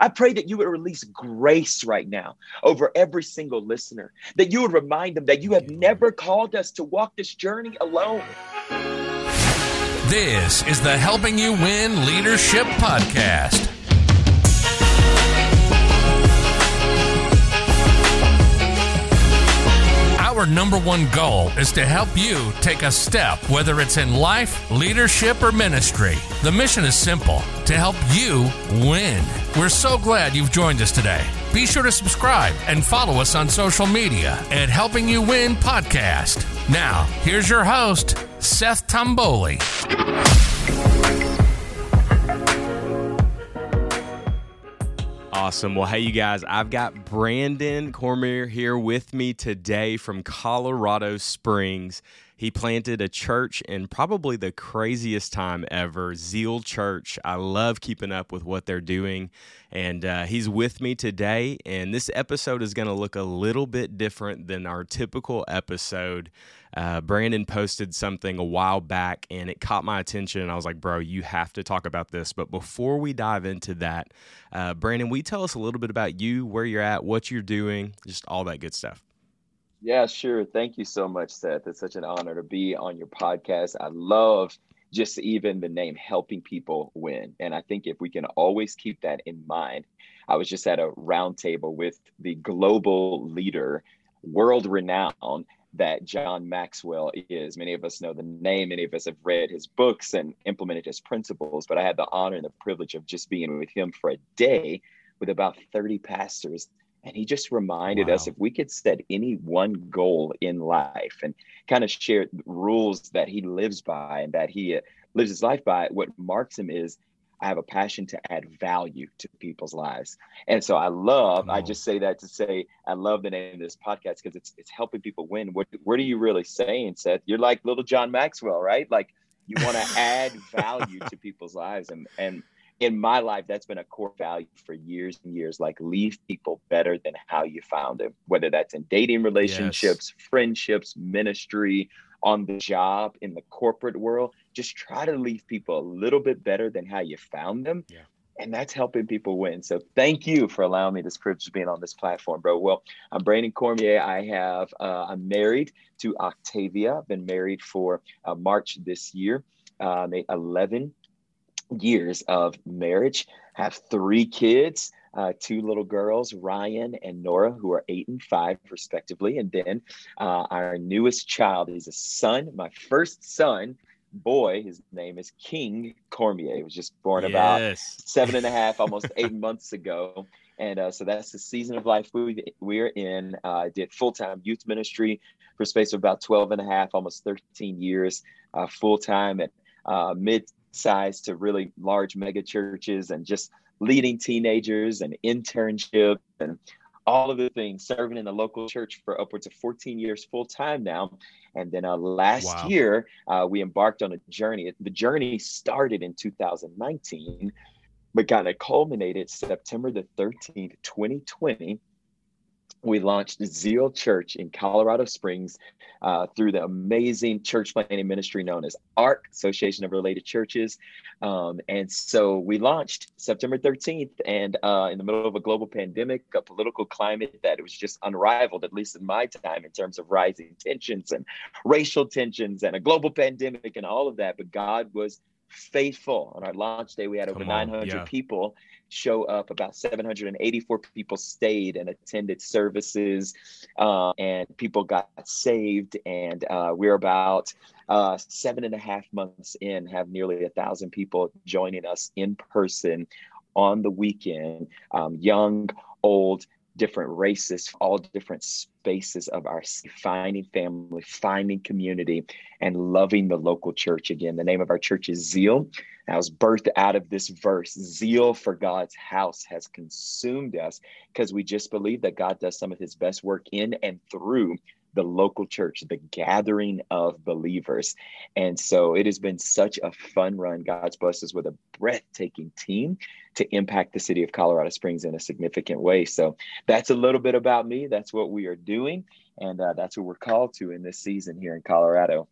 I pray that you would release grace right now over every single listener, that you would remind them that you have never called us to walk this journey alone. This is the Helping You Win Leadership Podcast. Our number one goal is to help you take a step, whether it's in life, leadership, or ministry. The mission is simple to help you win. We're so glad you've joined us today. Be sure to subscribe and follow us on social media at Helping You Win Podcast. Now, here's your host, Seth Tomboli. Awesome. Well, hey, you guys, I've got Brandon Cormier here with me today from Colorado Springs. He planted a church in probably the craziest time ever, Zeal Church. I love keeping up with what they're doing. And uh, he's with me today. And this episode is going to look a little bit different than our typical episode. Uh, Brandon posted something a while back and it caught my attention. I was like, bro, you have to talk about this. But before we dive into that, uh, Brandon, we tell us a little bit about you, where you're at, what you're doing, just all that good stuff. Yeah, sure. Thank you so much, Seth. It's such an honor to be on your podcast. I love just even the name helping people win. And I think if we can always keep that in mind, I was just at a roundtable with the global leader, world renowned that John Maxwell is. Many of us know the name, many of us have read his books and implemented his principles, but I had the honor and the privilege of just being with him for a day with about 30 pastors. And he just reminded wow. us if we could set any one goal in life and kind of share rules that he lives by and that he uh, lives his life by, what marks him is I have a passion to add value to people's lives. And so I love, I just say that to say, I love the name of this podcast because it's it's helping people win. What what are you really saying, Seth? You're like little John Maxwell, right? Like you want to add value to people's lives. And and in my life, that's been a core value for years and years. Like leave people better than how you found them, whether that's in dating relationships, yes. friendships, ministry, on the job in the corporate world, just try to leave people a little bit better than how you found them. Yeah. And that's helping people win. So thank you for allowing me this privilege of being on this platform, bro. Well, I'm Brandon Cormier. I have uh, I'm married to Octavia. I've been married for uh, March this year. Uh, 11 years of marriage. Have three kids uh, two little girls, Ryan and Nora, who are eight and five, respectively. And then uh, our newest child is a son, my first son, boy. His name is King Cormier. He was just born yes. about seven and a half, almost eight months ago. And uh, so that's the season of life we, we're in. Uh, I did full time youth ministry for space of about 12 and a half, almost 13 years, uh, full time at uh, mid size to really large mega churches and just leading teenagers and internship and all of the things, serving in the local church for upwards of 14 years full time now. And then uh, last wow. year, uh, we embarked on a journey. The journey started in 2019, but kind of culminated September the 13th, 2020 we launched Zeal Church in Colorado Springs uh, through the amazing church planting ministry known as ARC, Association of Related Churches. Um, and so we launched September 13th, and uh, in the middle of a global pandemic, a political climate that it was just unrivaled, at least in my time, in terms of rising tensions and racial tensions and a global pandemic and all of that. But God was faithful. On our launch day, we had over 900 yeah. people show up. About 784 people stayed and attended services, uh, and people got saved. And uh, we're about uh, seven and a half months in, have nearly a thousand people joining us in person on the weekend, um, young, old, different races, all different spaces of our finding family, finding community, and loving the local church. Again, the name of our church is Zeal. That was birthed out of this verse Zeal for God's house has consumed us because we just believe that God does some of his best work in and through the local church, the gathering of believers. And so it has been such a fun run. God's blessed us with a breathtaking team to impact the city of Colorado Springs in a significant way. So that's a little bit about me. That's what we are doing. And uh, that's what we're called to in this season here in Colorado.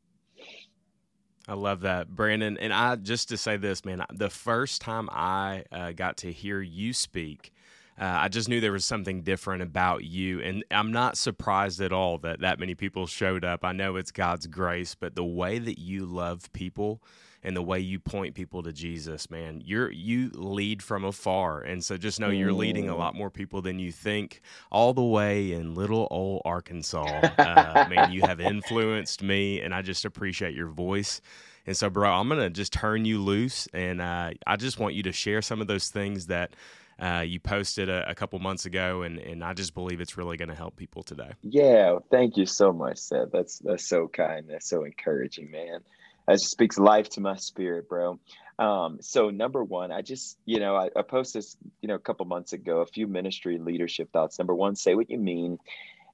I love that, Brandon. And I just to say this, man, the first time I uh, got to hear you speak, uh, I just knew there was something different about you. And I'm not surprised at all that that many people showed up. I know it's God's grace, but the way that you love people and the way you point people to Jesus, man, you're you lead from afar. And so just know you're leading a mm. lot more people than you think all the way in little old Arkansas. Uh, man, you have influenced me and I just appreciate your voice. And so, bro, I'm going to just turn you loose. And uh, I just want you to share some of those things that uh, you posted a, a, couple months ago, and, and I just believe it's really going to help people today. Yeah, thank you so much, Seth. That's that's so kind. That's so encouraging, man. That speaks life to my spirit, bro. Um, so number one, I just you know I, I posted this you know a couple months ago a few ministry leadership thoughts. Number one, say what you mean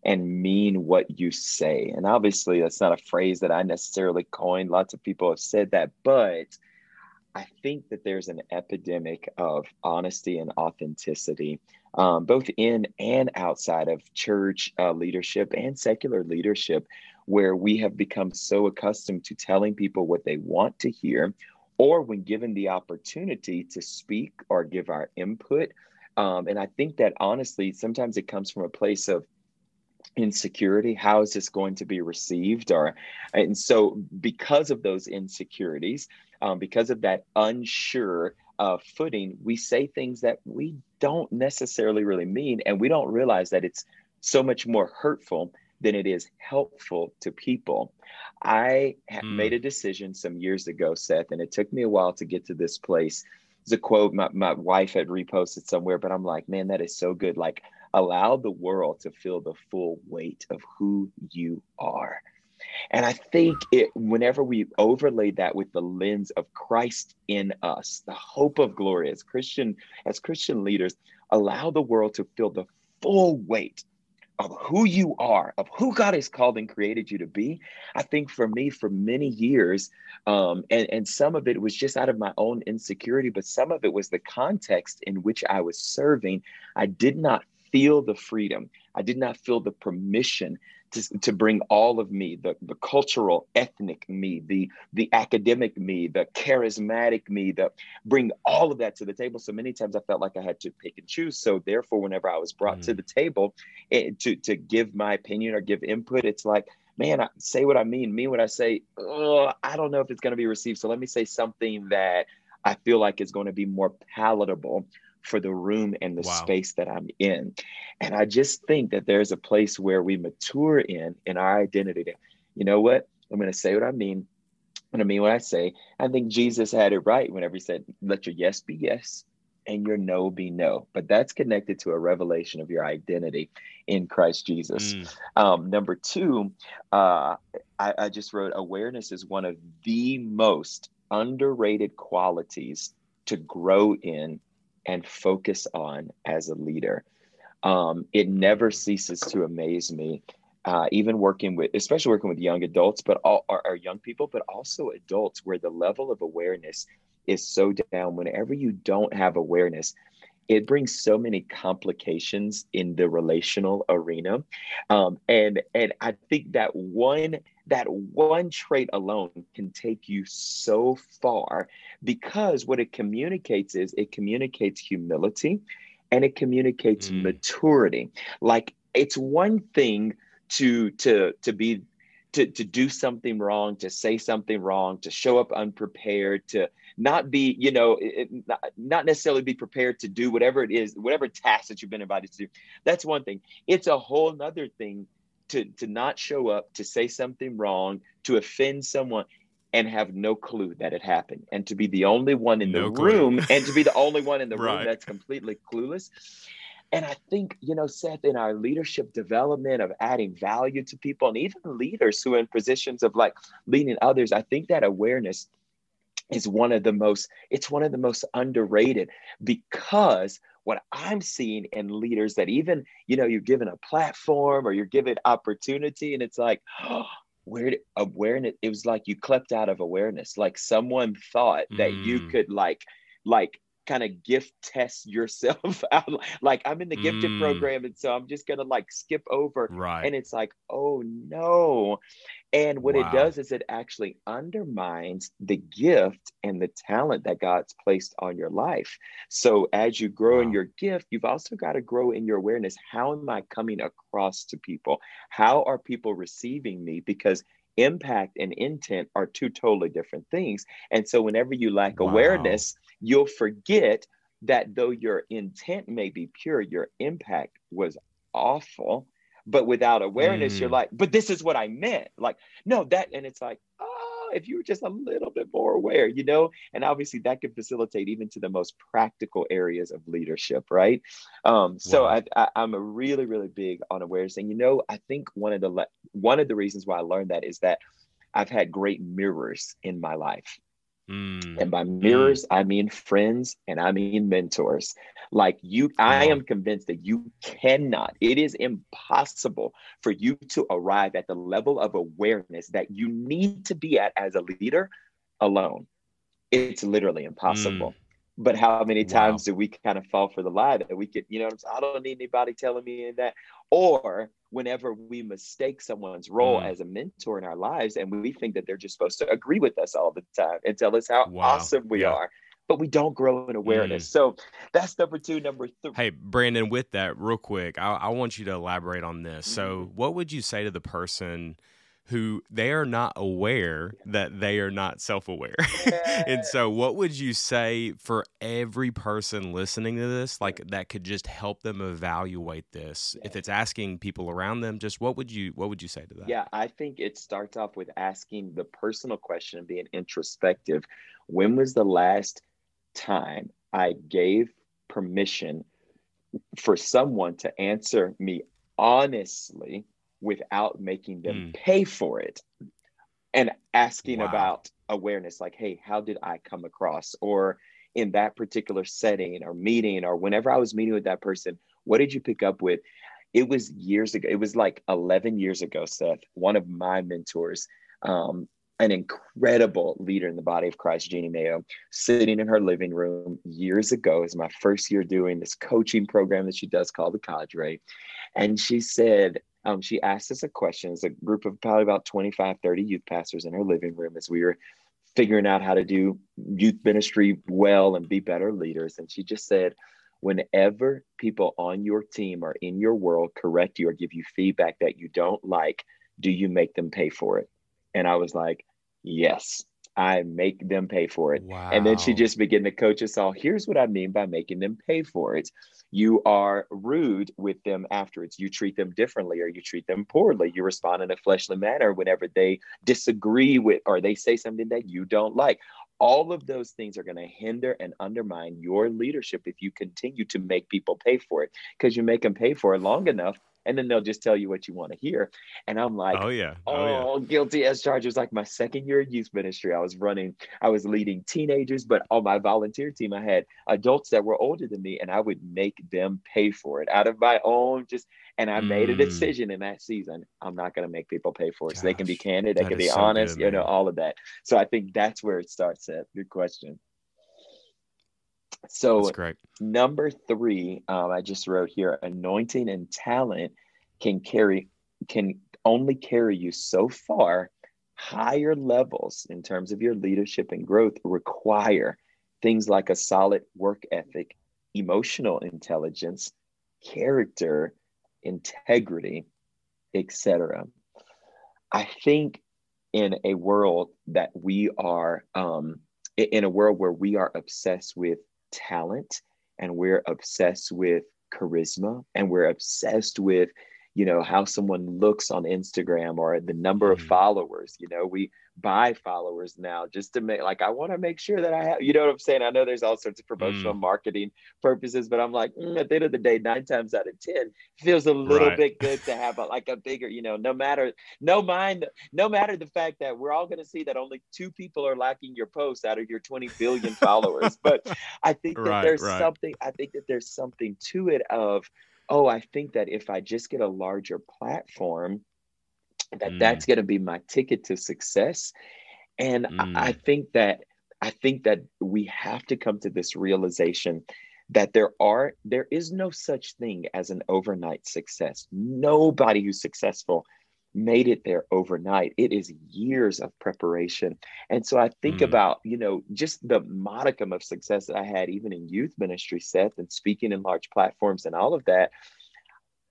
and mean what you say. And obviously, that's not a phrase that I necessarily coined. Lots of people have said that, but I think that there's an epidemic of honesty and authenticity, um, both in and outside of church uh, leadership and secular leadership, where we have become so accustomed to telling people what they want to hear, or when given the opportunity to speak or give our input. Um, and I think that honestly, sometimes it comes from a place of insecurity how is this going to be received or and so because of those insecurities um, because of that unsure uh, footing, we say things that we don't necessarily really mean, and we don't realize that it's so much more hurtful than it is helpful to people. I mm. made a decision some years ago, Seth, and it took me a while to get to this place. It's a quote my, my wife had reposted somewhere, but I'm like, man, that is so good. Like, allow the world to feel the full weight of who you are. And I think it whenever we overlay that with the lens of Christ in us, the hope of glory as Christian, as Christian leaders, allow the world to feel the full weight of who you are, of who God has called and created you to be. I think for me, for many years, um, and, and some of it was just out of my own insecurity, but some of it was the context in which I was serving. I did not feel the freedom. I did not feel the permission to, to bring all of me the, the cultural ethnic me the the academic me the charismatic me the bring all of that to the table. So many times i felt like i had to pick and choose. So therefore whenever i was brought mm. to the table it, to to give my opinion or give input it's like man I say what i mean mean what i say. Oh, i don't know if it's going to be received. So let me say something that i feel like is going to be more palatable for the room and the wow. space that I'm in. And I just think that there's a place where we mature in in our identity. You know what? I'm going to say what I mean. I'm going to mean what I say. I think Jesus had it right whenever he said, "Let your yes be yes." And your no be no, but that's connected to a revelation of your identity in Christ Jesus. Mm. Um, number two, uh, I, I just wrote awareness is one of the most underrated qualities to grow in and focus on as a leader. Um, it never ceases to amaze me, uh, even working with, especially working with young adults, but all our young people, but also adults, where the level of awareness is so down. Whenever you don't have awareness, it brings so many complications in the relational arena, um, and and I think that one that one trait alone can take you so far because what it communicates is it communicates humility and it communicates mm. maturity like it's one thing to to to be to, to do something wrong to say something wrong to show up unprepared to not be you know it, not, necessarily be prepared to do whatever it is whatever task that you've been invited to do that's one thing it's a whole nother thing to to not show up, to say something wrong, to offend someone and have no clue that it happened and to be the only one in no the clue. room and to be the only one in the right. room that's completely clueless. And I think, you know, Seth, in our leadership development of adding value to people and even leaders who are in positions of like leading others, I think that awareness is one of the most, it's one of the most underrated because what I'm seeing in leaders that even, you know, you're given a platform or you're given opportunity and it's like, oh, where awareness, it was like you clept out of awareness. Like someone thought that mm. you could like, like kind of gift test yourself out. like I'm in the gifted Mm. program, and so I'm just gonna like skip over. Right. And it's like, oh no. And what Wow. it does is it actually undermines the gift and the talent that God's placed on your life. So as you grow in your gift, you've also got to grow in your awareness. How am I coming across to people? How are people receiving me? Because impact and intent are two totally different things. And so whenever you lack Wow. awareness, you'll forget that though your intent may be pure, your impact was awful. But without awareness, you're Mm. like, but this is what I meant. Like, no, that, and it's like, oh, if you were just a little bit more aware, you know, and obviously that can facilitate even to the most practical areas of leadership, right? Um, so Wow. I, I, I'm a really, really big on awareness, and you know, I think one of the one of the reasons why I learned that is that I've had great mirrors in my life. Mm. And by mirrors, I mean friends and I mean mentors. Like you, I am convinced that you cannot, it is impossible for you to arrive at the level of awareness that you need to be at as a leader alone. It's literally impossible. But how many Wow. times do we kind of fall for the lie that we could, you know, what I'm saying? I don't need anybody telling me that. Or whenever we mistake someone's role Mm. as a mentor in our lives and we think that they're just supposed to agree with us all the time and tell us how Wow. awesome we Yeah. Mm. are, but we don't grow in awareness. So that's number two. Number three. Hey, Brandon, with that, real quick, I, I want you to elaborate on this. So, Mm-hmm. what would you say to the person who they are not aware that they are not self aware? and so, what would you say for every person listening to this, like that could just help them evaluate this? If it's asking people around them, just what would you what would you say to that? Yeah, I think it starts off with asking the personal question and being introspective. When was the last time I gave permission for someone to answer me honestly without making them Mm. pay for it? And asking Wow. about awareness, like, hey, how did I come across? Or in that particular setting or meeting, or whenever I was meeting with that person, what did you pick up with? It was years ago. It was like 11 years ago, Seth, one of my mentors, um, an incredible leader in the body of Christ, Jeanne Mayo, sitting in her living room years ago. It was my first year doing this coaching program that she does called the Cadre. And she said, um, she asked us a question. It's a group of probably about 25, 30 youth pastors in her living room as we were figuring out how to do youth ministry well and be better leaders. And she just said, whenever people on your team or in your world correct you or give you feedback that you don't like, do you make them pay for it? And I was like, yes, I make them pay for it. Wow. And then she just began to coach us all. Here's what I mean by making them pay for it. You are rude with them afterwards. You treat them differently or you treat them poorly. You respond in a fleshly manner whenever they disagree with or they say something that you don't like. All of those things are going to hinder and undermine your leadership if you continue to make people pay for it because you make them pay for it long enough and then they'll just tell you what you want to hear. And I'm like, oh yeah. Oh, Oh, guilty as charged. It was like my second year of youth ministry. I was running, I was leading teenagers, but on my volunteer team, I had adults that were older than me, and I would make them pay for it out of my own just. And I made a Mm. decision in that season. I'm not going to make people pay for it. So they can be candid, they can be so honest, good, you know, all of that. So I think that's where it starts at. Good question. So That's great. Number three, um, I just wrote here: anointing and talent can carry can only carry you so far. Higher levels in terms of your leadership and growth require things like a solid work ethic, emotional intelligence, character, integrity, etc. I think in a world that we are um, in a world where we are obsessed with talent and we're obsessed with charisma and we're obsessed with you know how someone looks on instagram or the number of Mhm. followers you know we buy followers now just to make like i want to make sure that i have you know what i'm saying i know there's all sorts of promotional marketing purposes but i'm like mm, at the end of the day nine times out of ten feels a little Right. bit good to have a, like a bigger you know no matter no mind no matter the fact that we're all going to see that only two people are liking your post out of your 20 billion followers but i think that Right, there's right. something i think that there's something to it of oh i think that if i just get a larger platform that Mm. that's going to be my ticket to success and I, I Mm. think that I think that we have to come to this realization that there are there is no such thing as an overnight success. Nobody who's successful made it there overnight. It is years of preparation. And so I think mm. about, you know, just the modicum of success that I had even in youth ministry, Seth, and speaking in large platforms and all of that.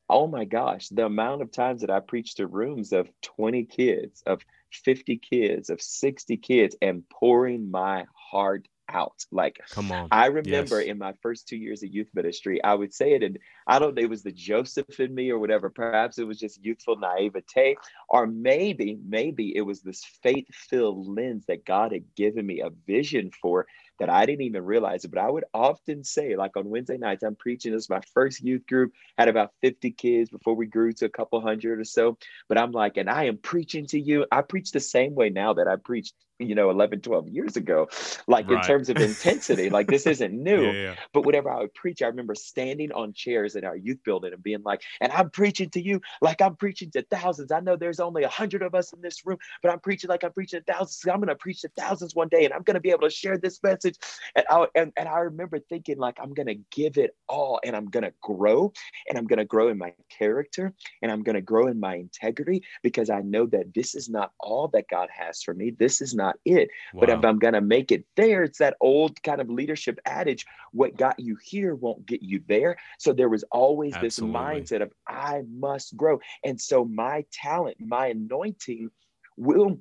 Oh my gosh, the amount of times that I preached to rooms of 20 kids, of 50 kids, of 60 kids, and pouring my heart out. Like, come on. I remember yes. in my first two years of youth ministry, I would say it, and I don't know, it was the Joseph in me or whatever. Perhaps it was just youthful naivete, or maybe, maybe it was this faith filled lens that God had given me a vision for that I didn't even realize it. But I would often say, like on Wednesday nights, I'm preaching. This is my first youth group, had about 50 kids before we grew to a couple hundred or so. But I'm like, and I am preaching to you. I preach the same way now that I preached you know 11 12 years ago like right. in terms of intensity like this isn't new yeah, yeah. but whenever i would preach i remember standing on chairs in our youth building and being like and i'm preaching to you like i'm preaching to thousands i know there's only a hundred of us in this room but i'm preaching like i'm preaching to thousands i'm going to preach to thousands one day and i'm going to be able to share this message and I, and, and I remember thinking like i'm going to give it all and i'm going to grow and i'm going to grow in my character and i'm going to grow in my integrity because i know that this is not all that god has for me this is not not it. Wow. But if I'm going to make it there, it's that old kind of leadership adage what got you here won't get you there. So there was always Absolutely. this mindset of I must grow. And so my talent, my anointing will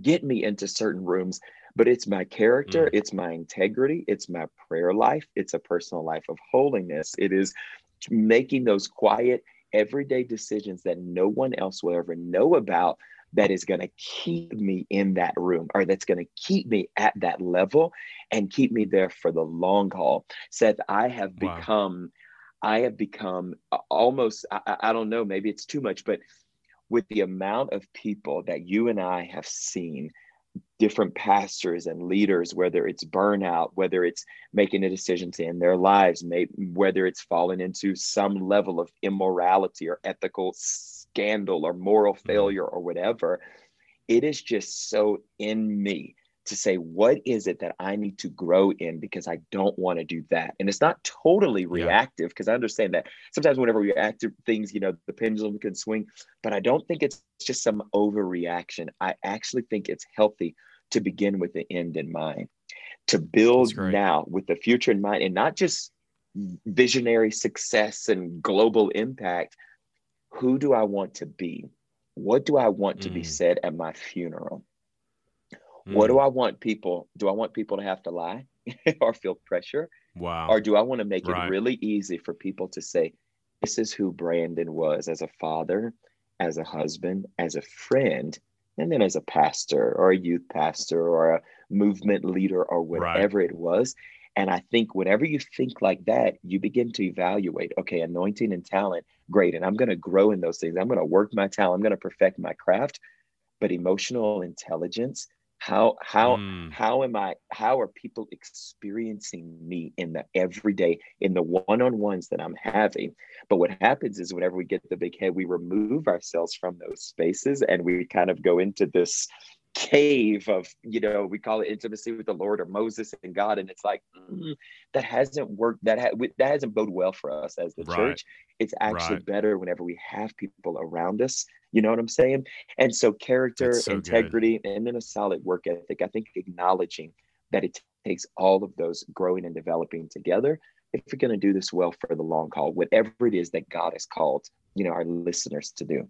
get me into certain rooms but it's my character, mm. it's my integrity, it's my prayer life, it's a personal life of holiness. It is making those quiet, everyday decisions that no one else will ever know about that is going to keep me in that room or that's going to keep me at that level and keep me there for the long haul. Seth, I have wow. become, I have become almost, I, I don't know, maybe it's too much, but with the amount of people that you and I have seen different pastors and leaders, whether it's burnout, whether it's making a decision to end their lives, may, whether it's falling into some level of immorality or ethical scandal or moral mm-hmm. failure or whatever. It is just so in me to say, what is it that I need to grow in because I don't want to do that? And it's not totally reactive because yeah. I understand that sometimes whenever we react to things, you know, the pendulum can swing, but I don't think it's just some overreaction. I actually think it's healthy to begin with the end in mind, to build now with the future in mind and not just visionary success and global impact, who do I want to be? What do I want to be mm. said at my funeral? Mm. What do I want people? Do I want people to have to lie or feel pressure? Wow. Or do I want to make right. it really easy for people to say, this is who Brandon was as a father, as a husband, as a friend, and then as a pastor or a youth pastor or a movement leader or whatever right. it was. And I think whenever you think like that, you begin to evaluate, okay, anointing and talent, great. And I'm going to grow in those things. I'm going to work my talent. I'm going to perfect my craft. But emotional intelligence, how how mm. how am I how are people experiencing me in the everyday, in the one-on-ones that I'm having? But what happens is whenever we get the big head, we remove ourselves from those spaces and we kind of go into this cave of you know we call it intimacy with the lord or moses and god and it's like mm, that hasn't worked that ha- that hasn't bode well for us as the right. church it's actually right. better whenever we have people around us you know what i'm saying and so character so integrity good. and then a solid work ethic i think acknowledging that it takes all of those growing and developing together if we're going to do this well for the long haul whatever it is that god has called you know our listeners to do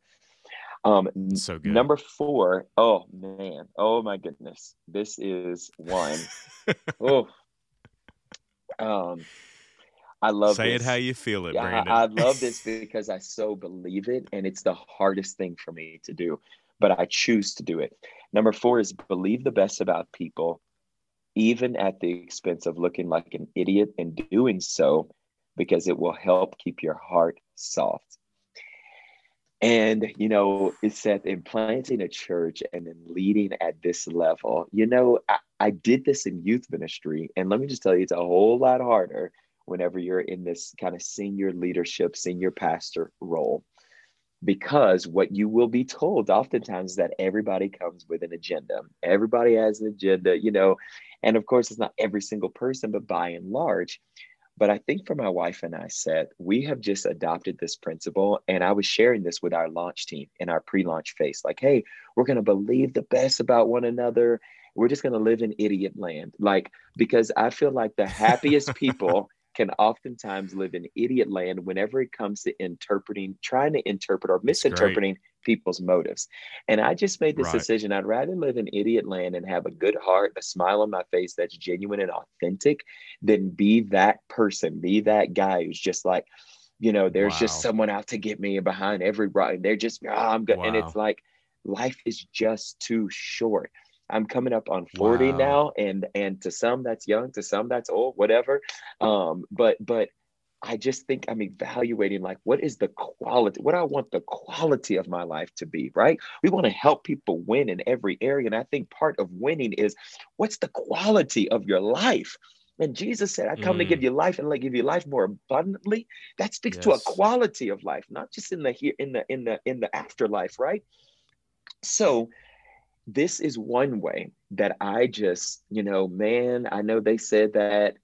um, so good. Number four, oh man, oh my goodness, this is one. oh, um, I love. Say this. it how you feel it, yeah, Brandon. I, I love this because I so believe it, and it's the hardest thing for me to do, but I choose to do it. Number four is believe the best about people, even at the expense of looking like an idiot and doing so, because it will help keep your heart soft. And, you know, it said in planting a church and then leading at this level, you know, I, I did this in youth ministry. And let me just tell you, it's a whole lot harder whenever you're in this kind of senior leadership, senior pastor role. because what you will be told oftentimes is that everybody comes with an agenda. Everybody has an agenda, you know, and of course, it's not every single person, but by and large. But I think for my wife and I said, we have just adopted this principle. And I was sharing this with our launch team in our pre launch phase like, hey, we're going to believe the best about one another. We're just going to live in idiot land. Like, because I feel like the happiest people can oftentimes live in idiot land whenever it comes to interpreting, trying to interpret or misinterpreting people's motives. And I just made this right. decision. I'd rather live in idiot land and have a good heart, a smile on my face that's genuine and authentic than be that person, be that guy who's just like, you know, there's wow. just someone out to get me behind every right. They're just, oh, I'm good. Wow. And it's like, life is just too short. I'm coming up on 40 wow. now, and and to some that's young, to some that's old, whatever. Um, but but I just think I'm evaluating like what is the quality, what I want the quality of my life to be, right? We want to help people win in every area. And I think part of winning is what's the quality of your life? And Jesus said, I come mm. to give mm. you life and like give you life more abundantly. That speaks yes. to a quality of life, not just in the here, in the in the in the afterlife, right? So this is one way that I just, you know, man, I know they said that,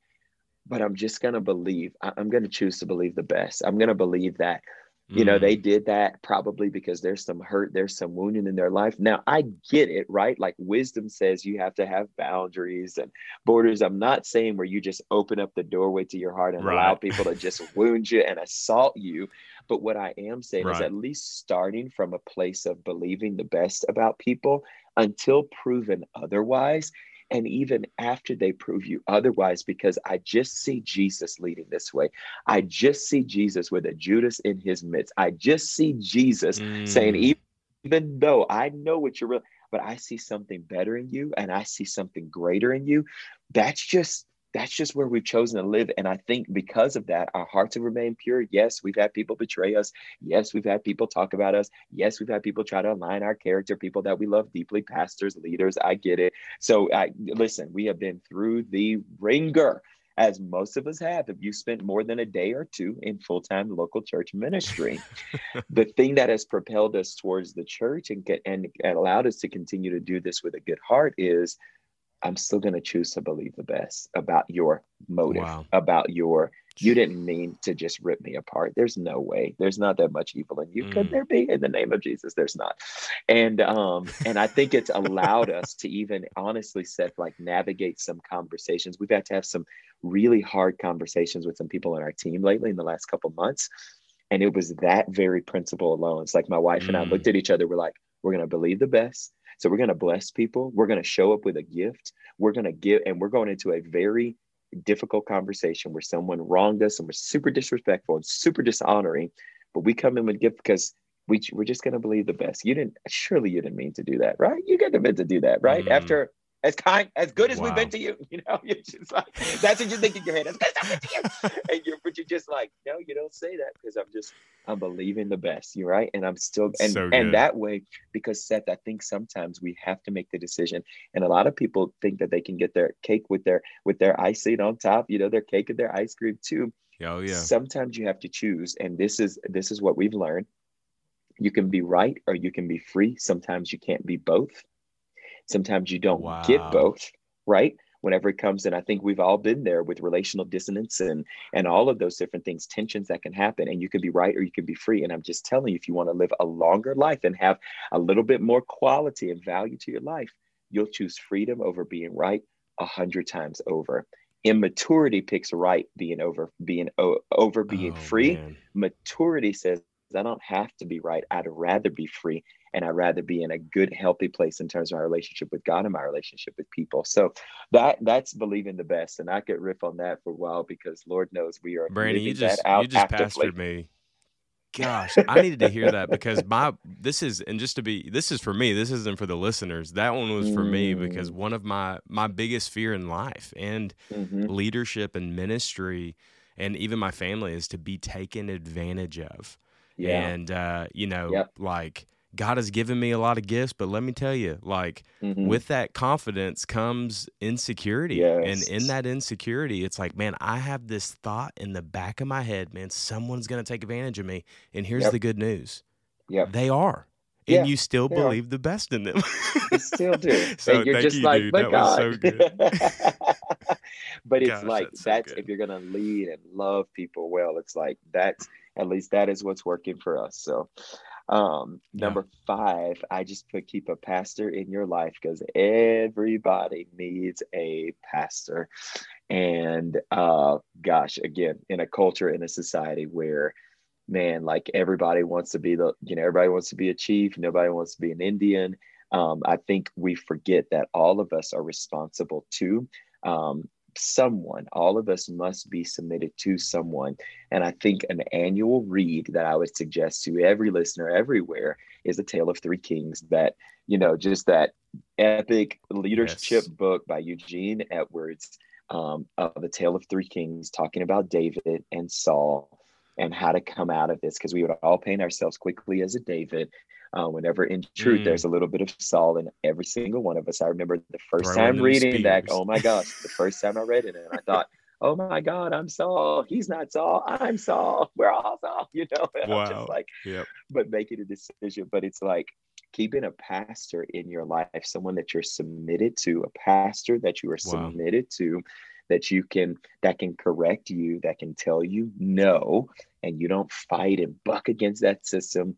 but I'm just going to believe. I'm going to choose to believe the best. I'm going to believe that, you mm. know, they mm. did that probably because there's some hurt, there's some wounding in their life. Now, I get it, right? Like wisdom says you have to have boundaries and borders. I'm not saying where you just open up the doorway to your heart and right. allow people to just wound you and assault you. But what I am saying right. is at least starting from a place of believing the best about people until proven otherwise. And even after they prove you otherwise, because I just see Jesus leading this way. I just see Jesus with a Judas in his midst. I just see Jesus mm. saying, even though I know what you're real, but I see something better in you and I see something greater in you. That's just that's just where we've chosen to live. And I think because of that, our hearts have remained pure. Yes, we've had people betray us. Yes, we've had people talk about us. Yes, we've had people try to align our character, people that we love deeply, pastors, leaders. I get it. So, I, listen, we have been through the ringer as most of us have, if you spent more than a day or two in full time local church ministry. the thing that has propelled us towards the church and, and, and allowed us to continue to do this with a good heart is I'm still going to choose to believe the best about your motive, wow. about your, you didn't mean to just rip me apart. There's no way. There's not that much evil in you. Mm. Could there be? In the name of Jesus, there's not. And um, and I think it's allowed us to even honestly set like navigate some conversations. We've had to have some really hard conversations with some people on our team lately in the last couple months. And it was that very principle alone. It's like my wife mm. and I looked mm. at each other, we're like, we're gonna believe the best so we're going to bless people. We're going to show up with a gift. We're going to give, and we're going into a very difficult conversation where someone wronged us and was super disrespectful and super dishonoring. But we come in with gift because we, we're just going to believe the best. You didn't, surely you didn't mean to do that, right? You get the meant to do that, right? Mm. After as kind, as good as wow. we've been to you. You know, you're just like that's what you think in your head. As good as I've been to you, and you're but you're just like, no, you don't say that because I'm just I'm believing the best. You right, and I'm still and so and that way because Seth, I think sometimes we have to make the decision, and a lot of people think that they can get their cake with their with their icing on top. You know, their cake and their ice cream too. Oh yeah. Sometimes you have to choose, and this is this is what we've learned. You can be right or you can be free. Sometimes you can't be both Sometimes you don't wow. get both, right? Whenever it comes in, I think we've all been there with relational dissonance and and all of those different things, tensions that can happen. And you can be right or you can be free. And I'm just telling you, if you want to live a longer life and have a little bit more quality and value to your life, you'll choose freedom over being right a hundred times over immaturity picks right being over being over being oh, free man. maturity says i don't have to be right i'd rather be free and I'd rather be in a good, healthy place in terms of my relationship with God and my relationship with people. So that that's believing the best, and I could riff on that for a while because Lord knows we are. Brandon, you just you just actively. pastored me. Gosh, I needed to hear that because my this is and just to be this is for me. This isn't for the listeners. That one was for mm. me because mm. one of my my biggest fear in life and mm-hmm. leadership and ministry and even my family is to be taken advantage of. Yeah. And uh, you know, yep. like God has given me a lot of gifts, but let me tell you, like mm-hmm. with that confidence comes insecurity. Yes. And in that insecurity, it's like, man, I have this thought in the back of my head, man, someone's going to take advantage of me. And here's yep. the good news Yep. they are. And Yeah, you still they are. believe the best in them. You still do. so and you're thank just you, like, dude. but that God. was so good. but it's Gosh, like that's that's good. if you're gonna lead and love people well, it's like that's at least that is what's working for us. So um Yeah. number five, I just put keep a pastor in your life because everybody needs a pastor. And uh gosh, again, in a culture, in a society where man, like everybody wants to be the, you know, everybody wants to be a chief, nobody wants to be an Indian. Um, I think we forget that all of us are responsible to um, someone. All of us must be submitted to someone. And I think an annual read that I would suggest to every listener everywhere is A Tale of Three Kings, that, you know, just that epic leadership Yes. book by Eugene Edwards um, of The Tale of Three Kings, talking about David and Saul and how to come out of this because we would all paint ourselves quickly as a David. Uh, whenever in truth, Mm. there's a little bit of Saul in every single one of us. I remember the first Throw in time reading that. Oh my gosh, the first time I read it, and I thought, oh my God, I'm Saul. He's not Saul. I'm Saul. We're all Saul. You know, and I'm Wow. just like, Yep. but making a decision. But it's like keeping a pastor in your life, someone that you're submitted to, a pastor that you are Wow. submitted to, that you can that can correct you, that can tell you no, and you don't fight and buck against that system.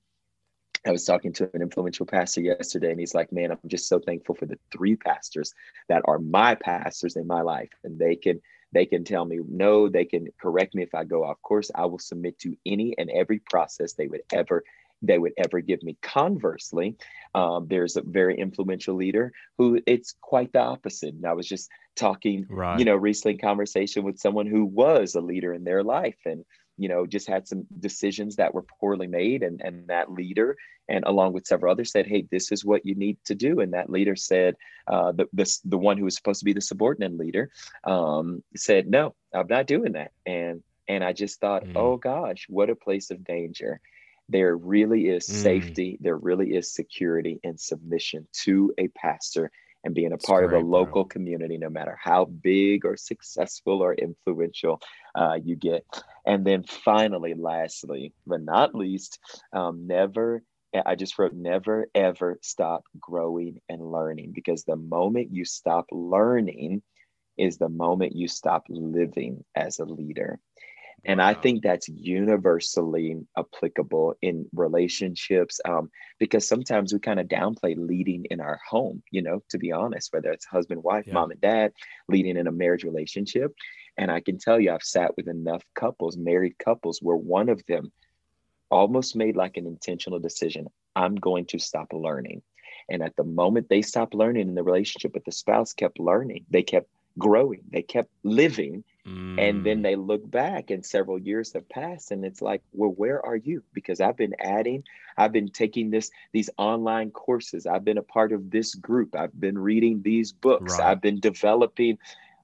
I was talking to an influential pastor yesterday, and he's like, Man, I'm just so thankful for the three pastors that are my pastors in my life. And they can they can tell me no, they can correct me if I go off course. I will submit to any and every process they would ever they would ever give me. Conversely, um, there's a very influential leader who it's quite the opposite. And I was just talking, Right. you know, recently in conversation with someone who was a leader in their life and you know just had some decisions that were poorly made and and that leader and along with several others said hey this is what you need to do and that leader said uh, the, the the one who was supposed to be the subordinate leader um, said no i'm not doing that and and i just thought Mm. oh gosh what a place of danger there really is Mm. safety there really is security and submission to a pastor and being a That's part of great, a bro. local community no matter how big or successful or influential uh, you get and then finally lastly but not least um, never I just wrote never ever stop growing and learning because the moment you stop learning is the moment you stop living as a leader. And I think that's universally applicable in relationships um, because sometimes we kind of downplay leading in our home, you know, to be honest, whether it's husband, wife, Yeah. mom, and dad, leading in a marriage relationship. And I can tell you, I've sat with enough couples, married couples, where one of them almost made like an intentional decision I'm going to stop learning. And at the moment they stopped learning in the relationship, but the spouse kept learning, they kept growing, they kept living. And then Mm. they look back and several years have passed and it's like, well, where are you? Because I've been adding, I've been taking this, these online courses. I've been a part of this group. I've been reading these books. Right. I've been developing.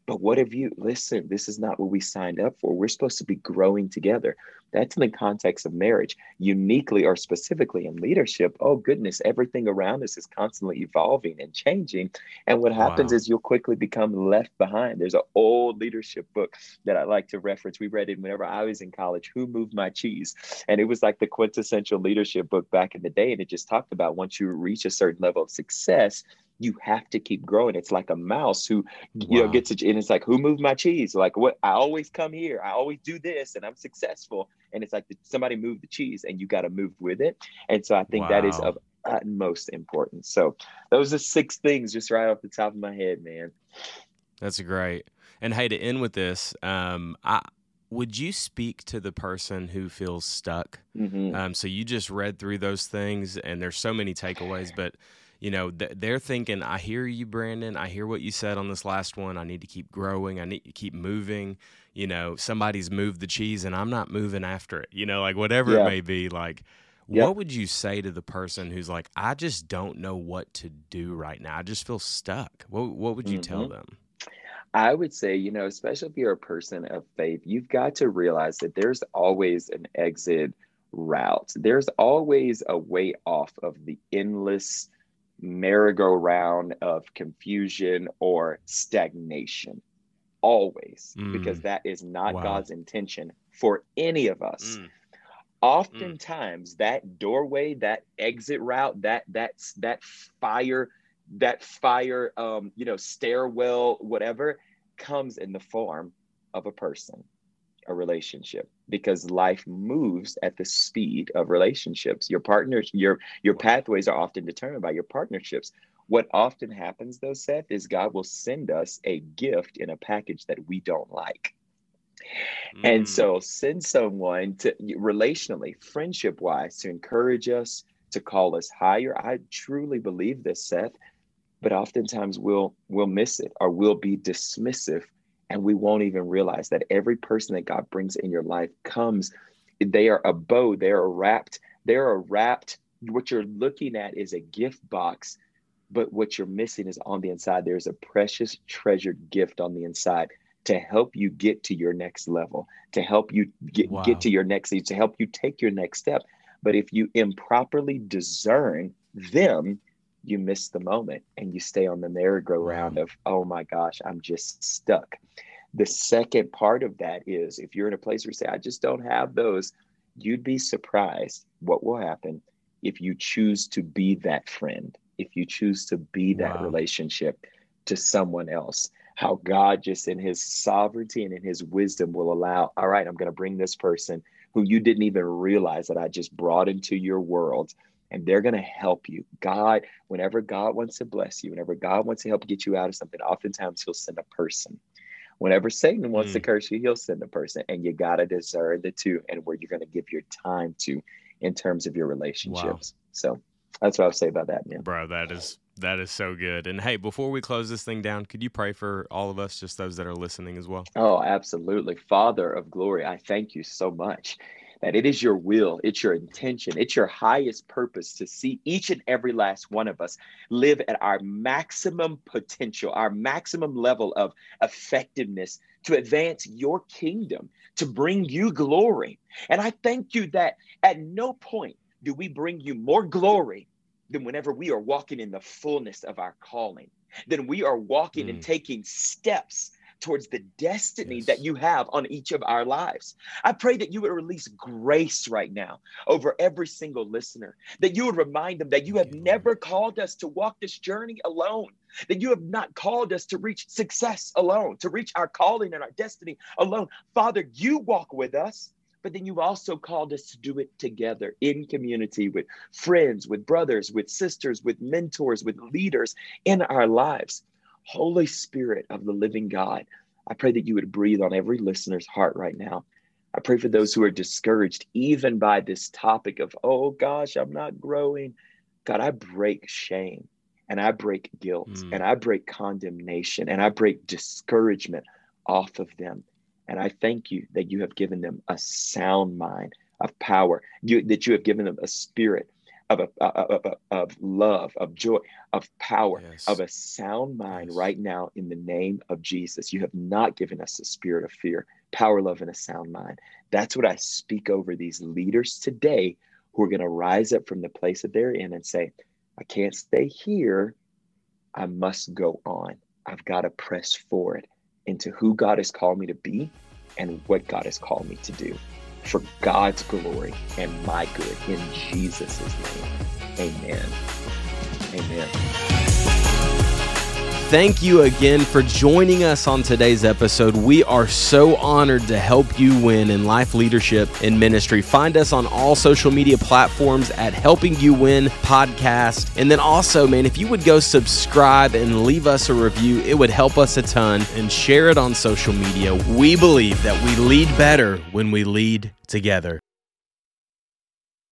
But what have you, listen, this is not what we signed up for. We're supposed to be growing together. That's in the context of marriage, uniquely or specifically in leadership. Oh, goodness, everything around us is constantly evolving and changing. And what happens Wow. is you'll quickly become left behind. There's an old leadership book that I like to reference. We read it whenever I was in college, Who Moved My Cheese? And it was like the quintessential leadership book back in the day. And it just talked about once you reach a certain level of success, you have to keep growing. It's like a mouse who, you know, gets it, and it's like, who moved my cheese? Like what? I always come here. I always do this and I'm successful. And it's like somebody moved the cheese and you got to move with it. And so I think that is of utmost importance. So those are six things just right off the top of my head, man. That's great. And hey, to end with this, um, I would you speak to the person who feels stuck? Mhm. Um, so you just read through those things, and there's so many takeaways, but you know th- they're thinking, "I hear you, Brandon. I hear what you said on this last one. I need to keep growing. I need to keep moving. You know, somebody's moved the cheese, and I'm not moving after it. You know, like whatever Yeah. it may be. Like, Yep. what would you say to the person who's like, "I just don't know what to do right now. I just feel stuck." What What would you tell Mhm. them? I would say, you know, especially if you're a person of faith, you've got to realize that there's always an exit route. There's always a way off of the endless merry-go-round of confusion or stagnation. Always, because Mm. that is not Wow. God's intention for any of us. Mm. oftentimes mm. that doorway that exit route that that's that fire that fire um you know stairwell whatever comes in the form of a person a relationship because life moves at the speed of relationships your partners your your pathways are often determined by your partnerships what often happens though seth is god will send us a gift in a package that we don't like and mm. so send someone to relationally, friendship wise, to encourage us, to call us higher. I truly believe this, Seth, but oftentimes we'll we'll miss it or we'll be dismissive and we won't even realize that every person that God brings in your life comes, they are a bow, they're wrapped, they're wrapped. What you're looking at is a gift box, but what you're missing is on the inside. There's a precious, treasured gift on the inside to help you get to your next level, to help you get, wow. get to your next to help you take your next step. But if you improperly discern them, you miss the moment and you stay on the merry-go-round wow. of, oh my gosh, I'm just stuck. The second part of that is if you're in a place where you say, I just don't have those, you'd be surprised what will happen if you choose to be that friend, if you choose to be that wow. relationship to someone else how God just in his sovereignty and in his wisdom will allow, all right, I'm going to bring this person who you didn't even realize that I just brought into your world and they're going to help you. God, whenever God wants to bless you, whenever God wants to help get you out of something, oftentimes he'll send a person. Whenever Satan wants mm. to curse you, he'll send a person and you got to discern the two and where you're going to give your time to in terms of your relationships. Wow. So that's what I'll say about that, man. Bro, that is that is so good. And hey, before we close this thing down, could you pray for all of us, just those that are listening as well? Oh, absolutely. Father of glory, I thank you so much that it is your will, it's your intention, it's your highest purpose to see each and every last one of us live at our maximum potential, our maximum level of effectiveness to advance your kingdom, to bring you glory. And I thank you that at no point do we bring you more glory than whenever we are walking in the fullness of our calling, then we are walking mm. and taking steps towards the destiny yes. that you have on each of our lives. I pray that you would release grace right now over every single listener, that you would remind them that you have never called us to walk this journey alone, that you have not called us to reach success alone, to reach our calling and our destiny alone. Father, you walk with us but then you've also called us to do it together in community with friends, with brothers, with sisters, with mentors, with leaders in our lives. Holy Spirit of the living God, I pray that you would breathe on every listener's heart right now. I pray for those who are discouraged, even by this topic of, oh gosh, I'm not growing. God, I break shame and I break guilt mm. and I break condemnation and I break discouragement off of them. And I thank you that you have given them a sound mind of power, you, that you have given them a spirit of, a, of, of, of love, of joy, of power, yes. of a sound mind yes. right now in the name of Jesus. You have not given us a spirit of fear, power, love, and a sound mind. That's what I speak over these leaders today who are going to rise up from the place that they're in and say, I can't stay here. I must go on. I've got to press forward into who God has called me to be and what God has called me to do for God's glory and my good in Jesus' name. Amen. Amen. Thank you again for joining us on today's episode. We are so honored to help you win in life leadership and ministry. Find us on all social media platforms at Helping You Win Podcast. And then also, man, if you would go subscribe and leave us a review, it would help us a ton and share it on social media. We believe that we lead better when we lead together.